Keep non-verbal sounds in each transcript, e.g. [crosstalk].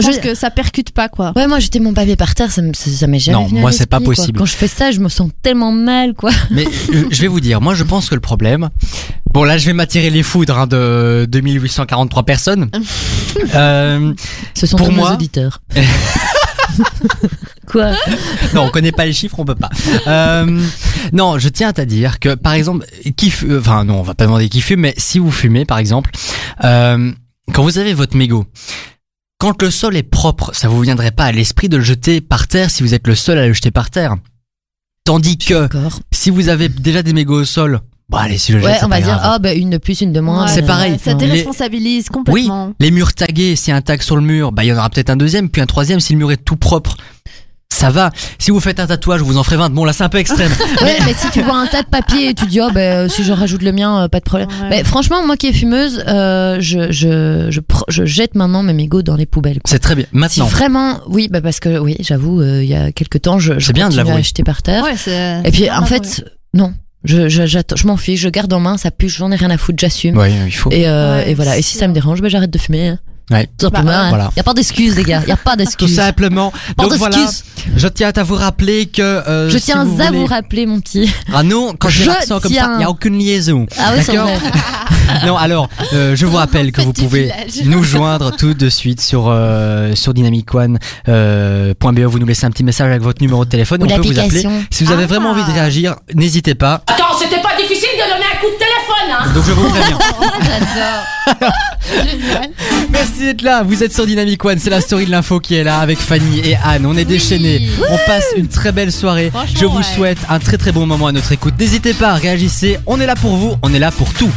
je- pense que ça percute pas quoi. Ouais, moi, j'étais mon papier par terre, ça, me- ça, ça m'est jamais Non, venu à moi, c'est pas quoi. possible. Quand je fais ça, je me sens tellement mal, quoi. [laughs] Mais euh, je vais vous dire, moi je pense que le problème, bon là je vais m'attirer les foudres hein, de 2843 personnes. [laughs] Euh, Ce sont Pour nos moi- auditeurs. [laughs] quoi? Non, on connaît pas les chiffres, on peut pas. Euh, non, je tiens à te dire que par exemple, qui, fu- euh, enfin non, on va pas demander qui fume, mais si vous fumez par exemple, euh, quand vous avez votre mégot. Quand le sol est propre, ça vous viendrait pas à l'esprit de le jeter par terre si vous êtes le seul à le jeter par terre. Tandis que si vous avez déjà des mégots au sol, bon allez si je le jette, Ouais, c'est on va pas dire, grave. ah, bah, une de plus, une de moins. Ouais, c'est pareil. Ça déresponsabilise Oui, complètement. les murs tagués, s'il y a un tag sur le mur, bah il y en aura peut-être un deuxième, puis un troisième si le mur est tout propre. Ça va. Si vous faites un tatouage, vous en ferez 20. Bon là c'est un peu extrême. [laughs] Ouais, mais si tu vois un tas de papier et tu dis, oh, bah, si je rajoute le mien, euh, pas de problème. Ouais. Mais franchement, moi qui est fumeuse, euh, je, je, je, je jette maintenant mes mégots dans les poubelles. C'est très bien. Si Maintenant, vraiment, oui, bah parce que, oui, j'avoue, euh, il y a quelques temps, je, je C'est bien de l'avouer. acheter par terre. Ouais, c'est- Et puis, en fait, non. Je, je, j'attends- je m'en fiche, je garde en main, ça pue, j'en ai rien à foutre, j'assume. ouais, il faut. Et, euh, Ouais, et voilà. Et si ça me dérange, bah, j'arrête de fumer. hein. Ouais. Tout simplement. Bah, voilà. Y a pas d'excuses, les gars. Y a pas Tout d'excuses. simplement. Pas Donc voilà. Je tiens à vous rappeler que. euh, Je si tiens vous à voulez- vous rappeler, mon petit. Ah non, quand j'ai Je l'accent comme ça, tiens. il y a aucune liaison. Ah oui, c'est D'accord vrai. [laughs] Non, alors, euh, je vous rappelle que vous pouvez village. nous joindre tout de suite sur euh, sur dynamicone.be. Euh, point BE. vous nous laissez un petit message avec votre numéro de téléphone. Ou on peut vous appeler. Si vous avez Ah. vraiment envie de réagir, n'hésitez pas. Attends, c'était pas difficile de donner un coup de téléphone, hein Donc je vous préviens. [laughs] Génial. Merci d'être là. Vous êtes sur Dynamic One. C'est la story de l'info qui est là avec Fanny et Anne. On est déchaînés. On passe une très belle soirée. Je vous ouais. souhaite un très très bon moment à notre écoute. N'hésitez pas, réagissez. On est là pour vous. On est là pour tout.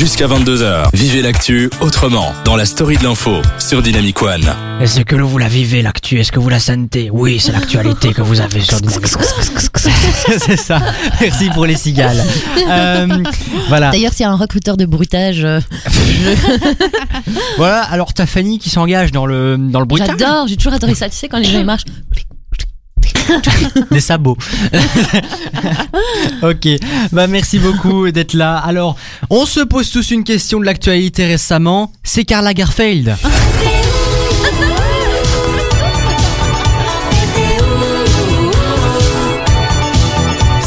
Jusqu'à 22h, vivez l'actu autrement dans la story de l'info sur Dynamic One. Est-ce que vous la vivez l'actu? Est-ce que vous la sentez? Oui, c'est l'actualité que vous avez sur Dynamic One. [laughs] c'est ça. Merci pour les cigales. Euh, voilà. D'ailleurs, s'il y a un recruteur de bruitage, euh, [laughs] Voilà. Alors t'as Fanny qui s'engage dans le dans le bruitage. j'adore, j'ai toujours adoré ça. Tu sais, quand les gens ils marchent. [laughs] Des sabots. [laughs] ok, bah merci beaucoup d'être là. Alors, on se pose tous une question de l'actualité récemment. C'est Karl Lagerfeld.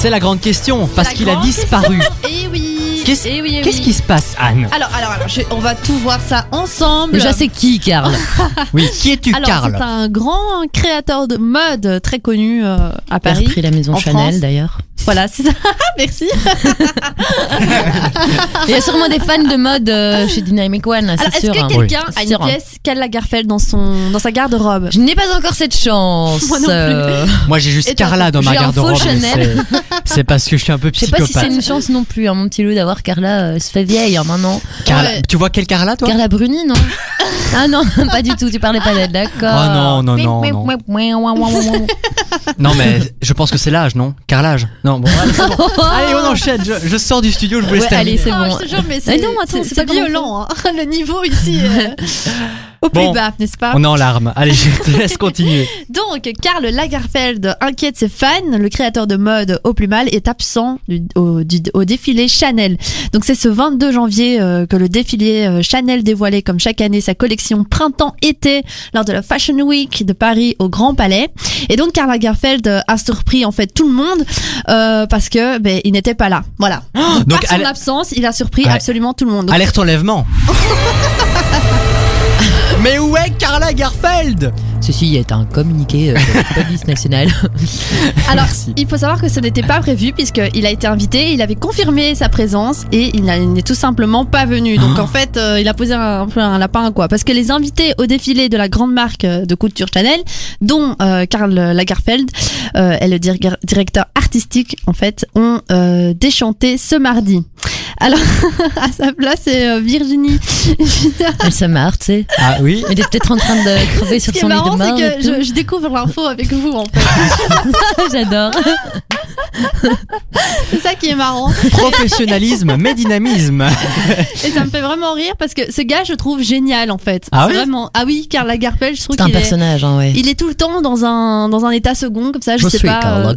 C'est la grande question parce qu'il a disparu. Eh. Qu'est-ce Eh oui, eh qu'est-ce qui se passe, Anne Alors, alors, alors, je- on va tout voir ça ensemble. Déjà, c'est qui, Karl [laughs] Oui, qui es-tu, Alors, Karl c'est un grand créateur de mode très connu euh, à Il a Paris. repris la maison Chanel, d'ailleurs. Voilà, c'est ça. [laughs] Merci. Il y a sûrement des fans de mode euh, chez Dynamic One, c'est est-ce sûr. que hein. quelqu'un Oui. a une Sûr, pièce Karl Lagerfeld dans son dans sa garde-robe Je n'ai pas encore cette chance. Moi non plus. Euh, Moi, j'ai juste Carla dans ma garde-robe. c'est- parce que je suis un peu Je sais pas si psychopathe. c'est une chance non plus, hein, mon petit loup, d'avoir Carla. euh, se fait vieille hein, maintenant. Carla- Ouais. Tu vois quelle Carla, toi? Carla Bruni, non? [laughs] Ah non, [laughs] pas du tout. Tu parlais pas d'elle, d'accord. Oh non, non, non, non. [laughs] Non, mais je pense que c'est l'âge, non? Carlage Non, bon, allez, c'est bon. Allez, on enchaîne. Je, je sors du studio, je vous laisse Ouais, terminer. allez, c'est Ah, bon. je te jure, mais c'est non, attends, c'est- pas violent. hein. Le niveau ici euh, au plus Bon. bas, n'est-ce pas On est en larmes. Allez, je te laisse [laughs] continuer. Donc, Karl Lagerfeld inquiète ses fans. Le créateur de mode au plus mal est absent du- au, du- au défilé Chanel. Donc, c'est ce 22 janvier euh, que le défilé euh, Chanel dévoilait comme chaque année sa collection printemps-été lors de la Fashion Week de Paris au Grand Palais. Et donc, Karl Lagerfeld a surpris en fait tout le monde euh, parce que ben, il n'était pas là. Voilà. Donc, donc, par son absence, il a surpris Ouais. absolument tout le monde. Donc, Alerte enlèvement. [laughs] Mais où est Carla Garfeld Ceci est un communiqué euh, de la police nationale. [laughs] Alors, Merci. il faut savoir que ce n'était pas prévu puisqu'il a été invité, il avait confirmé sa présence et il n'est tout simplement pas venu. Donc Ah. en fait, euh, il a posé un, un peu un lapin quoi. Parce que les invités au défilé de la grande marque euh, de couture Chanel, dont euh, Karl Lagerfeld euh, est le dir- directeur artistique en fait, ont euh, déchanté ce mardi. Alors, [laughs] à sa place, c'est euh, Virginie. Elle se marre, tu sais. Ah oui Elle est peut-être en train de crever sur son lit de marrant, mort. c'est que je, je découvre l'info avec vous en fait. [laughs] J'adore. [laughs] C'est ça qui est marrant. Professionnalisme, mais dynamisme. Et ça me fait vraiment rire parce que ce gars, je trouve génial en fait. Ah oui? Vraiment. Ah oui, Karl Lagerfeld, je trouve C'est un qu'il est. personnage, hein, ouais. Il est tout le temps dans un dans un état second comme ça, je, sais pas. euh,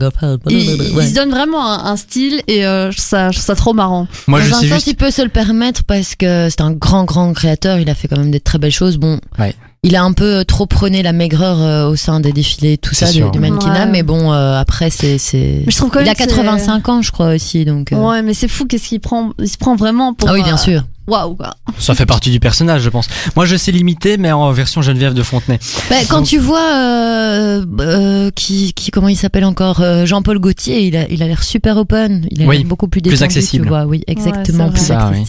il, il Ouais. se donne vraiment un, un style et euh, je, trouve ça, je trouve ça trop marrant. Moi, je Dans un sais sens, juste. il peut se le permettre parce que c'est un grand, grand créateur. Il a fait quand même des très belles choses. Bon, Ouais. il a un peu trop prôné la maigreur euh, au sein des défilés, tout ça, du, mannequinat. Ouais. Mais bon, euh, après, c'est, c'est. Mais je trouve quand Il a que c'est- 85 ans, je crois aussi. Donc. euh, Ouais, mais c'est fou qu'est-ce qu'il prend. Il se prend vraiment pour. Ah oui, bien euh, sûr. Waouh quoi. Ça fait partie du personnage, je pense. Moi, je sais limiter, mais en version Geneviève de Fontenay. Bah, quand Donc- tu vois euh, euh, qui, qui, comment il s'appelle encore, euh, Jean-Paul Gaultier, il a, il a l'air super open. Il a Oui, beaucoup plus plus détendu, accessible. Tu vois, oui, exactement, Ouais, plus. Ça, oui.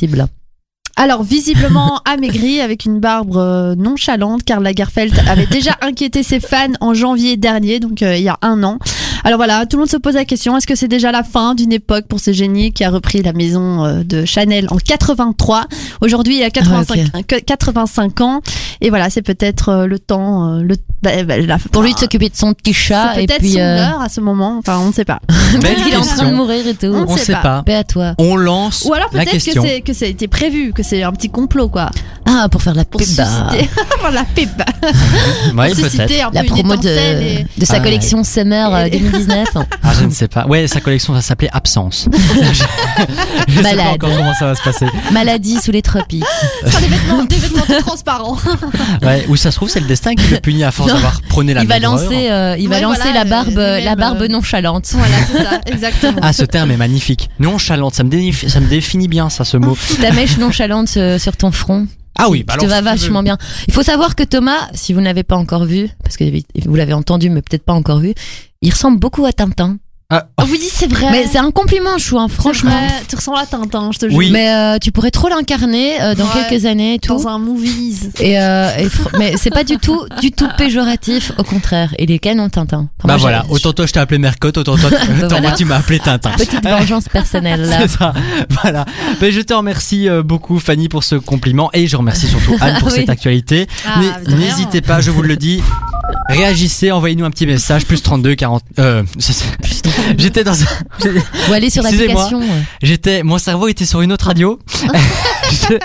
Alors visiblement [laughs] amaigri avec une barbe euh, nonchalante, car Lagerfeld avait déjà [laughs] inquiété ses fans en janvier dernier, donc euh, il y a un an. Alors voilà, tout le monde se pose la question est-ce que c'est déjà la fin d'une époque pour ce génie qui a repris la maison euh, de Chanel en 83 Aujourd'hui, il a 85, Ah, que- 85 ans, et voilà, c'est peut-être euh, le temps, euh, le bah, bah, la- Pour lui de s'occuper de son petit chat c'est peut-être puis. son euh, heure à ce moment. Enfin, on ne sait pas. [laughs] Belle Peut-être qu'il est en train de mourir et tout. On On sait pas. pas. Paix à toi. On lance Ou alors peut-être que que ça a été prévu, que c'est un petit complot quoi, Ah, pour faire la pour bah, susciter [laughs] pour la pub, [laughs] Ouais, pour susciter peut-être. un peu la une promo de, étincelle et- de sa Ah, collection Summer euh, Et- 2019. [laughs] Ah, je ne sais pas. Ouais, sa collection, ça s'appelait Absence. je je sais pas Malade. encore comment ça va se passer. Maladie sous les tropiques. Sera des vêtements, des vêtements tout transparents. Ouais, ou ça se trouve, c'est le destin qui le punit à force d'avoir prôné la il va lancer, euh, il va Ouais, lancer voilà, la barbe, euh, la lui-même, barbe euh, nonchalante. voilà, c'est ça, exactement. Ah, ce terme est magnifique. Nonchalante, ça me, ça me définit bien, ça, ce mot. Ta mèche nonchalante euh, sur ton front. Ah oui, bah qui te alors, va vachement bien. Il faut savoir que Thomas, si vous n'avez pas encore vu, parce que vous l'avez entendu, mais peut-être pas encore vu, il ressemble beaucoup à Tintin. Ah, oui, c'est vrai. Mais c'est un compliment, chou, hein, franchement. Franchement, tu ressembles à Tintin, je te jure. Oui. Mais euh, tu pourrais trop l'incarner euh, dans Ouais. quelques années et tout. Dans un movies. Et, euh, et fr- mais c'est pas du tout, du tout péjoratif. Au contraire, il est canon Tintin. Enfin, bah moi, voilà, autant toi je t'ai appelé Mercotte, autant toi, [laughs] autant Voilà. moi tu m'as appelé Tintin. Petite vengeance personnelle. [laughs] C'est ça, voilà. Mais je te remercie euh, beaucoup Fanny pour ce compliment et je remercie surtout Anne pour [laughs] Oui. cette actualité. Ah. N'hésitez pas, je vous le dis. Réagissez, envoyez-nous un petit message, plus 32, 40... Euh, j'étais dans un... Ou aller sur l'application. euh. J'étais... Mon cerveau était sur une autre radio. [laughs] Je-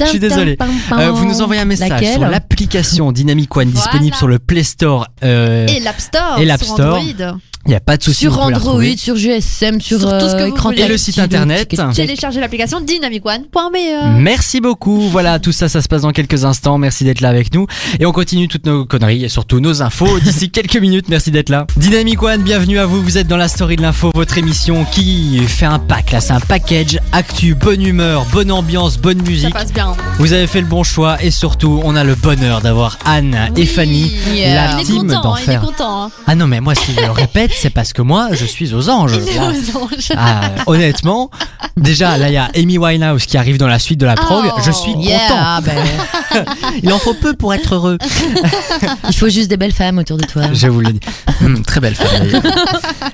Je suis désolé. Euh, vous nous envoyez un message Laquelle sur l'application Dynamic One disponible Voilà. sur le Play Store. Euh, Et l'App Store. Et l'App sur Store. Android. Il n'y a pas de souci. Sur Android, sur GSM, sur, Sur tout ce que euh, vous. Et le site internet. Téléchargez l'application dynamicone.be. Merci beaucoup. Voilà, tout ça, ça se passe dans quelques instants. Merci d'être là avec nous. Et on continue toutes nos conneries et surtout nos infos d'ici [laughs] quelques minutes. Merci d'être là. Dynamic One, bienvenue à vous. Vous êtes dans la story de l'info, votre émission qui fait un pack. Là, c'est un package actu, bonne humeur, bonne ambiance, bonne Ça musique. passe bien. Vous avez fait le bon choix et surtout, on a le bonheur d'avoir Anne et. Fanny, Yeah. la Il est team content, hein, il est d'enfer. content. hein. Ah non, mais moi, si je le répète, c'est parce que moi, je suis aux anges. Il est Là. aux anges. Ah, honnêtement, déjà là il y a Amy Winehouse qui arrive dans la suite de la prog. Oh. je suis Yeah, content. ben, [laughs] Il en faut peu pour être heureux. [laughs] il faut juste des belles femmes autour de toi. Je vous le dis. Hum, très belle femme. d'ailleurs.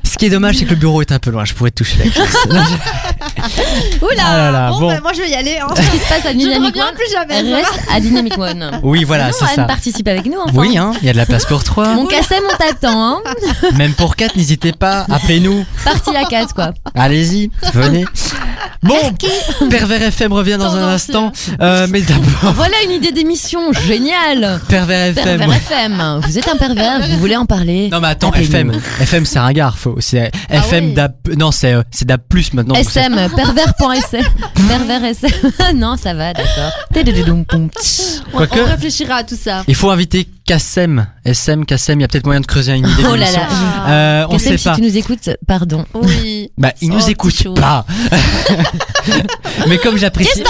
Ce qui est dommage, c'est que le bureau est un peu loin. Je pourrais te toucher la cuisse. [laughs] Je- [laughs] Oula. Ah là là, bon, bon. bah, moi je vais y aller. Hein. Ce qui se passe à Je ne Dynamic reviens One plus jamais. reste à Dynamic One. [laughs] Oui, voilà, c'est ça. participe avec nous. Enfin. Oui, hein, il y a de la place pour trois. Mon cassem, on t'attend. Hein. Même pour quatre, n'hésitez pas, appelez-nous. Partie à 4 quoi. Allez-y, venez. Bon, Pervers FM revient dans un instant. Euh, mais d'abord, Voilà une idée d'émission géniale. Pervers FM. Pervers FM. Vous êtes un pervers, vous voulez en parler Non mais attends, Appelez-nous. FM, FM c'est un gars, faut, c'est FM oui. DAB, non c'est euh, c'est DAB plus maintenant. donc c'est- SM, pervers.sm. Pervers SM. [laughs] non, ça va, d'accord. On, Quoique- on réfléchira à tout ça. Il faut inviter Kassem, SM, Kassem, il y a peut-être moyen de creuser une idée Oh là là. Euh, on Kassem, sait si pas. tu nous écoutes, pardon. Oui. Bah, il Oh, nous écoute pas. [laughs] Mais comme j'apprécie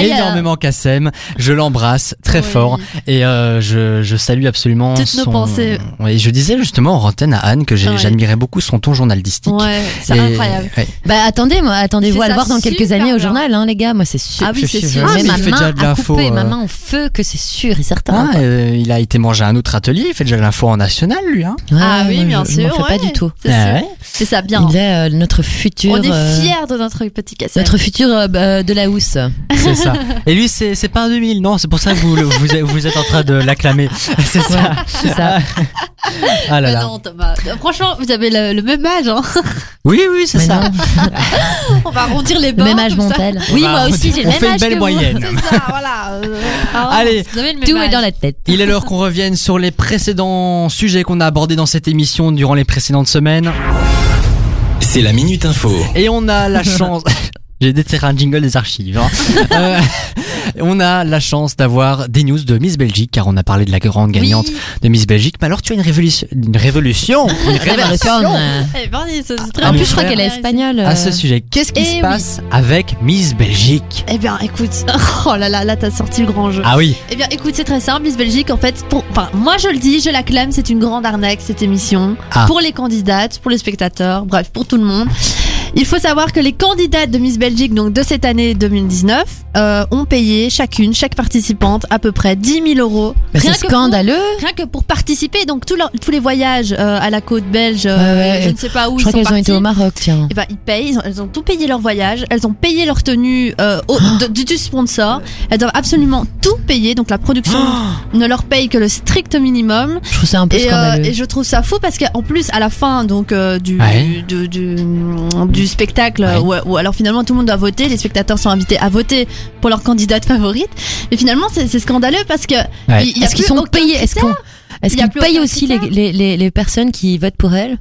énormément Kassem, je l'embrasse très Oui. fort et euh, je, je salue absolument Toutes nos pensées. Oui, je disais justement en antenne à Anne que Ouais. j'admirais beaucoup son ton journalistique. Ouais, c'est Et- incroyable. ouais. Bah attendez, moi, attendez-vous à le voir dans quelques années au journal, hein, les gars. Moi, c'est sûr. Ah oui, je c'est suis- sûr. Je Ah, mais ma fait main déjà de à l'info, ma euh. main en feu, que c'est sûr et certain. Ah, euh, il a été manger à un autre atelier, il fait déjà l'info en national lui. Hein. Ouais, Ah oui, bien je, m'en sûr. ouais. pas du tout. C'est Ah ouais. Ça bien. Il est euh, notre futur. On est euh, fiers de notre petit cassette. notre futur euh, bah, de la housse. C'est ça. [laughs] Et lui, c'est pas un 2000, non, c'est pour ça que vous, le- vous, êtes- vous êtes en train de l'acclamer. [laughs] C'est ça. C'est ça. [laughs] Ah là Mais là. non, Thomas. Franchement, vous avez le, le même âge. Hein. Oui, oui, c'est ça. On va arrondir les le bords. même âge montel. Oui, moi aussi, j'ai le on même fait une âge belle moyenne. C'est ça, voilà. ah, Allez, le Tout est âge. dans la tête. Il est l'heure qu'on revienne sur les précédents sujets qu'on a abordés dans cette émission durant les précédentes semaines. C'est la Minute Info. Et on a la [laughs] chance. J'ai déterré un jingle des archives. hein. [laughs] Euh, on a la chance d'avoir des news de Miss Belgique, car on a parlé de la grande gagnante Oui. de Miss Belgique. Mais alors, tu as une révolution, une révolution, une Eh, vas-y, c'est c'est très Ah, En plus, je crois qu'elle est espagnole. à ce euh. sujet. Qu'est-ce qui Eh se oui. passe avec Miss Belgique? Eh bien, écoute. [laughs] Oh là là, là, t'as sorti le grand jeu. Ah oui, Eh bien, écoute, c'est très simple. Miss Belgique, en fait, pour, enfin, moi je le dis, je l'acclame, c'est une grande arnaque cette émission. Ah. Pour les candidates, pour les spectateurs, bref, pour tout le monde. Il faut savoir que les candidates de Miss Belgique, donc de cette année 2019, euh, ont payé chacune, chaque participante, à peu près 10 000 euros. Mais Rien que pour- scandaleux. Rien que pour participer, donc tous, les voyages euh, à la côte belge, euh, je ne sais pas où Je ils crois qu'elles ont été au Maroc, tiens. Eh ben, ils payent, ils ont, elles ont tout payé leur voyage, elles ont payé leur tenue euh, au- de- du, du sponsor, elles doivent absolument tout payer, donc la production ne leur paye que le strict minimum. Je trouve ça un peu Et, euh, scandaleux. et je trouve ça fou parce qu'en plus à la fin donc euh, du, Ouais. du, du, du spectacle Ouais. où, où alors finalement tout le monde doit voter, les spectateurs sont invités à voter pour leur candidate [laughs] favorite. Mais finalement c'est scandaleux parce que Ouais. Est-ce qu'ils sont payés? Est-ce qu'on est-ce qu'ils payent aussi les, les, les, les personnes qui votent pour elles?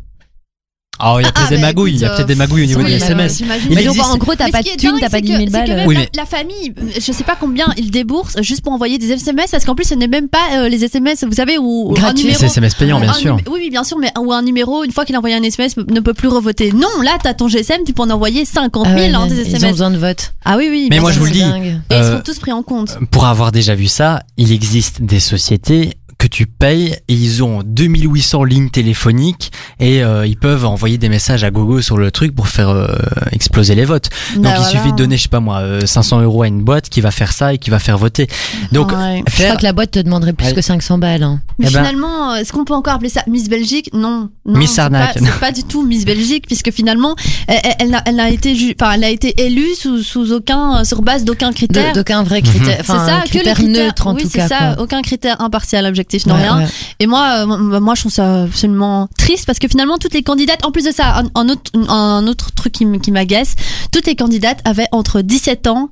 Oh, il y a peut-être Ah, des mais magouilles, il y a peut-être des magouilles au niveau oui, des bah, SMS. Mais donc existe- en gros, t'as pas de thunes, t'as pas c'est 10 que- 000 c'est que balles. Oui, la, mais- la famille, je sais pas combien ils déboursent juste pour envoyer des SMS, parce qu'en plus ce n'est même pas euh, les SMS, vous savez, où un Gratuit. C'est SMS payant, bien un sûr. Oui, oui, bien sûr, mais où un numéro, une fois qu'il a envoyé un SMS, ne peut plus revoter. Non, là, t'as ton GSM, tu peux en envoyer 50 000 Ah ouais, hein, des Ils ont SMS. besoin de vote. Ah oui, oui. Mais moi, je vous le dis. Et ils Euh, sont tous pris en compte. Pour avoir déjà vu ça, il existe des sociétés que tu payes et ils ont 2800 lignes téléphoniques et euh, ils peuvent envoyer des messages à gogo sur le truc pour faire euh, exploser les votes. Donc Bah, il voilà. suffit de donner, je sais pas moi, euh, 500 euros à une boîte qui va faire ça et qui va faire voter. Donc Ouais. Je crois que la boîte te demanderait plus Ouais. que 500 balles. hein. Mais Eh ben- finalement, euh, est-ce qu'on peut encore appeler ça Miss Belgique? Non, non Miss c'est Arnaque. pas- C'est pas, du tout Miss Belgique puisque finalement, elle, elle, elle n'a- elle n'a été, ju- enfin, elle a été élue sous, sous aucun, euh, sur base d'aucun critère. D'aucun vrai Mhm. critère. c'est Enfin, ça, un que les critère critères neutre en oui, tout c'est cas. ça, quoi. aucun critère impartial, objectif, rien. ouais. Et moi, euh, moi, je trouve ça absolument triste parce que finalement, toutes les candidates, en plus de ça, un, un autre, un autre truc qui, qui m'agace, toutes les candidates avaient entre 17 ans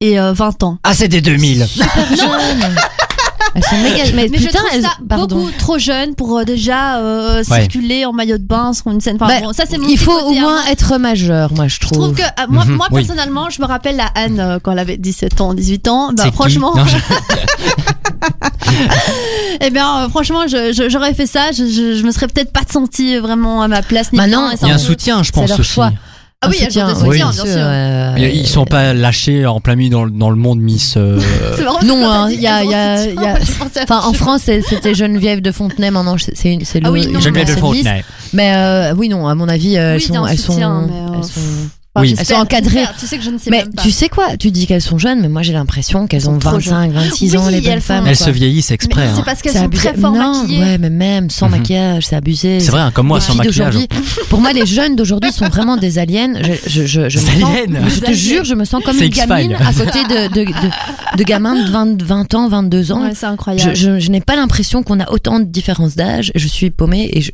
et euh, 20 ans. Ah c'est des 2000. Super jeunes. [laughs] Elles sont méga. Mais, Mais je putain, trouve elles. ça Pardon. beaucoup trop jeune pour euh, déjà euh, Ouais. circuler en maillot de bain sur une scène. Enfin, Bah, bon, ça c'est mon Il faut au à moins moi. être majeur, moi, je Je trouve. trouve que euh, moi, Mhm, moi oui. personnellement, je me rappelle la Anne euh, quand elle avait 17 ans, 18 ans. Bah franchement, Non, je- [laughs] eh bien euh, franchement, je- je- j'aurais fait ça, je, je, je me serais peut-être pas sentie vraiment à ma place. Ni Maintenant, bien, et Il y a un soutien, je pense leur aussi. choix. Ah oui, Un elles ont des soutien, soutiens, oui. bien sûr, euh, Ils ils sont pas lâchés en plein milieu dans, le- dans le monde Miss. euh, [laughs] C'est marrant, Non, hein, il y a- il y a- un il y a- Enfin, en. France, c'était Geneviève de Fontenay. Maintenant, c'est c'est c'est le. Ah oui, Geneviève de Miss. Fontenay. Mais euh, oui, non, à mon avis, euh, Oui, elles il y a sont, un elles sont, soutien, mais, euh, elles sont- Enfin, Oui. Elles sont encadrées. Tu sais que je ne sais Mais même pas. tu sais quoi? Tu dis qu'elles sont jeunes, mais moi j'ai l'impression qu'elles ont trop 25, 26 ans, Oui, les elles bonnes font- femmes. Elles quoi. se vieillissent exprès. c'est hein. parce qu'elles sont abusé. très fort non, maquillées. ouais, mais même sans Mhm. maquillage, c'est abusé. C'est vrai, hein, comme moi Les sans maquillage. d'aujourd'hui, Pour moi, les jeunes d'aujourd'hui sont vraiment des aliens. Je, je, je, je me Des sens- aliens je te jure, je me sens comme une gamine à côté de, de, de, de gamins de 20, 20 ans, 22 ans. Ouais, c'est Je, incroyable. je, je n'ai pas l'impression qu'on a autant de différences d'âge. Je suis paumée et je...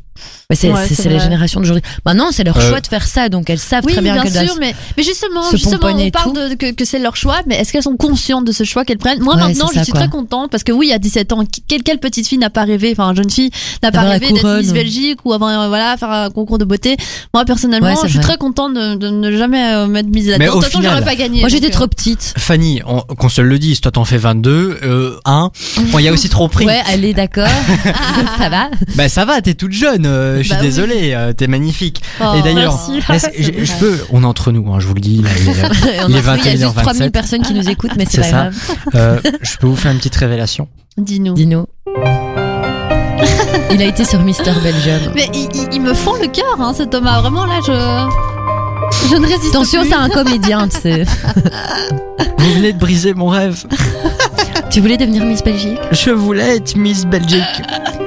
mais c'est Ouais, vrai. générations d'aujourd'hui. Maintenant, c'est leur Euh, choix de faire ça, donc elles savent Oui, très bien, bien qu'elles doivent- mais, mais justement, se justement, pomponner on et parle de, que, que c'est leur choix, mais est-ce qu'elles sont conscientes de ce choix qu'elles prennent? Moi, Ouais, maintenant, je ça, suis quoi. très contente parce que oui, à 17 ans, quelle, quelle petite fille n'a pas rêvé, enfin, jeune fille n'a pas la rêvé d'être. Miss Belgique ou avoir, euh, voilà, faire un concours de beauté. Moi, personnellement, Ouais, je suis vrai. très contente de, de ne jamais euh, m'être mise Mais là-dedans. au De toute façon, final- j'aurais pas gagné. Moi, j'étais euh, trop petite. Fanny, on- qu'on se le dise, toi t'en fais 22, euh, 1. Bon, il y a aussi trop pris. Ouais, allez, d'accord. [laughs] ça va. Bah ça va, t'es toute jeune, je suis Bah oui. désolé, euh, t'es magnifique. Oh, Et d'ailleurs, [laughs] je, peux, on est entre nous, hein, je vous le dis, là, il est- [laughs] y a juste 21h27. 3000 personnes qui nous écoutent, mais c'est pas ça. grave. euh, je peux vous faire une petite révélation. Dis-nous. Dino. [laughs] Il a été sur Mister Belgium. Mais ils, me font le cœur, hein, ce Thomas. Vraiment, là, je, je ne résiste Attention, c'est un comédien, tu sais. Vous venez de briser mon rêve. Tu voulais devenir Miss Belgique? Je voulais être Miss Belgique.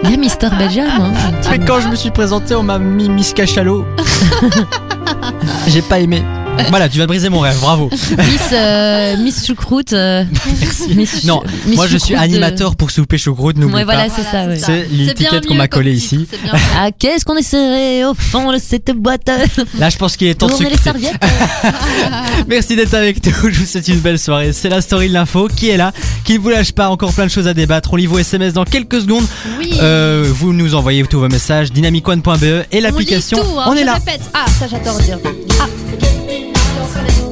Il y a Mister Belgium. Hein, Mais quand je me suis présenté, on m'a mis Miss Cachalot. [laughs] J'ai pas aimé. [laughs] Voilà, tu vas briser mon rêve, bravo. Miss, euh, Miss Choucroute. euh, [laughs] Miss Non, Miss moi je suis Choucroute de- animateur pour souper choucroute, n'oublie Ouais, voilà, pas. c'est ça, ouais. C'est l'étiquette qu'on m'a collée ici. Ah, qu'est-ce qu'on est serré au fond de cette boîte? Là, je pense qu'il est temps de se Tournez les quitter. serviettes? [laughs] Merci d'être avec nous. Je vous souhaite une belle soirée. C'est la story de l'info qui est là, qui ne vous lâche pas? Encore plein de choses à débattre. On lit vos SMS dans quelques secondes. Oui. Euh, vous nous envoyez tous vos messages dynamicone.be et l'application. On, lit tout, hein, On est je là. répète. Ah, ça j'adore dire. Ah. That's what it is.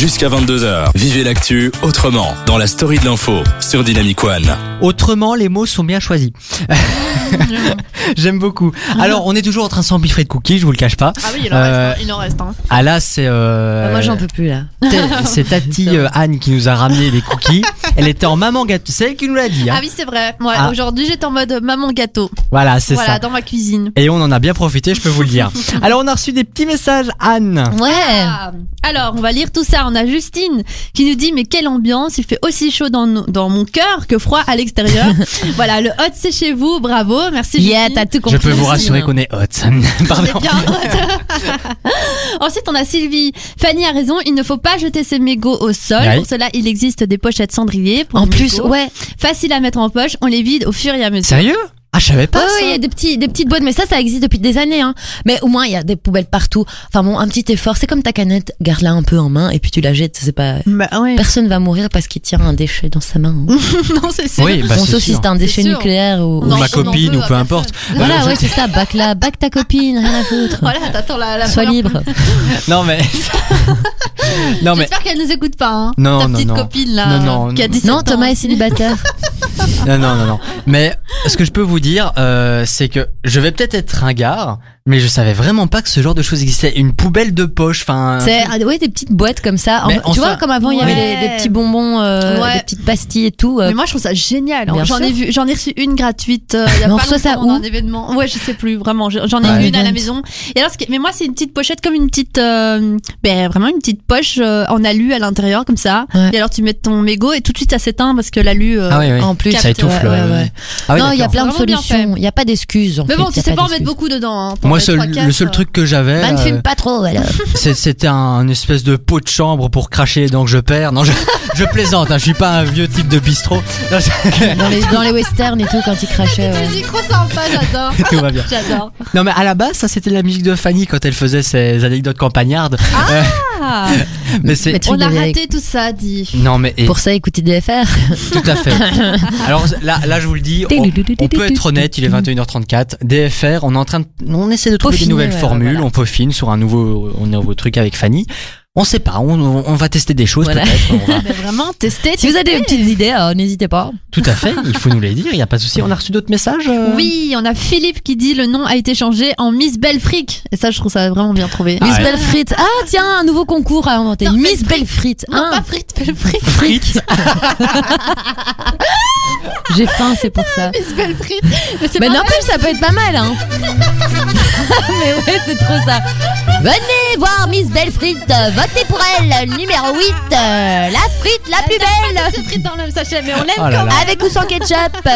Jusqu'à 22h, vivez l'actu autrement dans la story de l'info sur Dynamic One. Autrement, les mots sont bien choisis. [laughs] J'aime beaucoup. Alors, on est toujours en train de s'empiffrer de cookies, je vous le cache pas. Ah oui, il en Euh, reste. hein, Il en reste. Hein. Ah là, c'est. euh, Ah, Moi, j'en peux plus, là. C'est Tati [laughs] euh, Anne qui nous a ramené les cookies. Elle était en maman gâteau. C'est elle qui nous l'a dit. hein. Ah oui, c'est vrai. Ouais, Ah. Aujourd'hui, j'étais en mode maman gâteau. Voilà, c'est Voilà, ça. dans ma cuisine. Et on en a bien profité, je peux vous le dire. [laughs] Alors, on a reçu des petits messages, Anne. Ouais. Ah. Alors, on va lire tout ça. On a Justine qui nous dit mais quelle ambiance, il fait aussi chaud dans, dans mon cœur que froid à l'extérieur. [laughs] voilà, le hot c'est chez vous, bravo, merci. Yeah, Justine. t'as tout Je compris. peux vous rassurer qu'on est hot. On [laughs] Pardon. est bien hot. [laughs] Ensuite, on a Sylvie. Fanny a raison, il ne faut pas jeter ses mégots au sol. Ouais. Pour cela, il existe des pochettes cendrier. Pour En plus, mégots. ouais. Facile à mettre en poche, on les vide au fur et à mesure. Sérieux? Ah, je savais pas Ouais, ça. ouais, il y a des petits, des petites boîtes, mais ça, ça existe depuis des années, hein. Mais au moins, il y a des poubelles partout. Enfin bon, un petit effort, c'est comme ta canette, garde-la un peu en main et puis tu la jettes. C'est pas. Bah, ouais. Personne va mourir parce qu'il tient un déchet dans sa main. hein. [laughs] non, c'est sûr. Oui, bah, bon, sauf si c'est un déchet nucléaire ou. Ou ma copine, veut ou peu importe. Voilà, Euh, ouais, c'est ça. Bac la, bac ta copine, rien à foutre. Voilà, t'attends la, la Sois libre. [laughs] Non, mais. [laughs] non, mais. J'espère qu'elle nous écoute pas, hein. Non, Ta petite non. copine là. Non, non, qui a non. 17 Non. Thomas est célibataire. Non, non, non, non. Mais ce que je peux vous dire, euh, c'est que je vais peut-être être ringard, mais je savais vraiment pas que ce genre de choses existait. Une poubelle de poche, enfin. C'est ah, ouais, des petites boîtes comme ça. En tu vois, comme avant, il y avait des, des petits bonbons, euh, Ouais. des petites pastilles et tout. euh. Mais moi, je trouve ça génial. hein. J'en ai vu, j'en ai reçu une gratuite. euh, il y a Mais on pas ça dans un événement. Ouais, je sais plus vraiment. J'en ai Ouais. une à la Event. maison. Et alors, ce qui- mais moi, c'est une petite pochette comme une petite, euh, ben vraiment une petite poche euh, en alu à l'intérieur comme ça. Ouais. Et alors, tu mets ton mégot et tout de suite ça s'éteint parce que l'alu. euh, Ah oui, oui. En plus, ça étouffe. le-. Ah non, il y a plein de solutions. Il n'y a pas d'excuses. Mais bon, tu a sais pas en mettre beaucoup dedans. Hein, Moi, seul- le seul euh. truc que j'avais, Bah, ne euh, fume pas trop, [laughs] c'est- c'était un espèce de pot de chambre pour cracher que je perds. Non, je, [laughs] je plaisante, hein, je suis pas un vieux type de bistrot. Non, [laughs] Dans les, dans les westerns et tout, quand ils crachaient. ouais. Trop sympa, j'adore. Tout va bien. J'adore. Non, mais à la base, ça c'était la musique de Fanny quand elle faisait ses anecdotes campagnardes. Euh, Ah, mais c'est. On a raté tout ça, dit. Non, mais et- Pour ça, écoutez DFR. tout à fait. Alors là, là, je vous le dis, on, on peut être honnête, il est 21h34. DFR, on est en train de, on essaie de trouver Peaufiner, des nouvelles ouais, formules, voilà. on peaufine sur un nouveau, un nouveau truc avec Fanny. On sait pas, on, va tester des choses Voilà. peut-être. on va- [laughs] Mais vraiment, tester. Si vous avez des petites idées, alors n'hésitez pas. Tout à fait, il faut nous les dire, il y a pas de souci. On a reçu d'autres messages. euh Oui, on a Philippe qui dit le nom a été changé en Miss Belfric. Et ça, je trouve ça vraiment bien trouvé. Ah Miss ouais. Belle Frite. Ah, tiens, un nouveau concours à inventer. Non, Miss Belle Belle Frite. Non, Hein pas frites, Belfric. Frites. [laughs] J'ai faim, c'est pour ça. Miss Belfric. Mais c'est Mais pas n'empêche, ça peut être pas mal, hein. [laughs] Mais ouais, c'est trop ça. Venez voir Miss Belle Frite. Votez pour elle. Numéro 8. euh, la frite la plus belle. C'est frites dans le sachet, mais on l'aime Oh quand même. Avec ou sans ketchup. [laughs]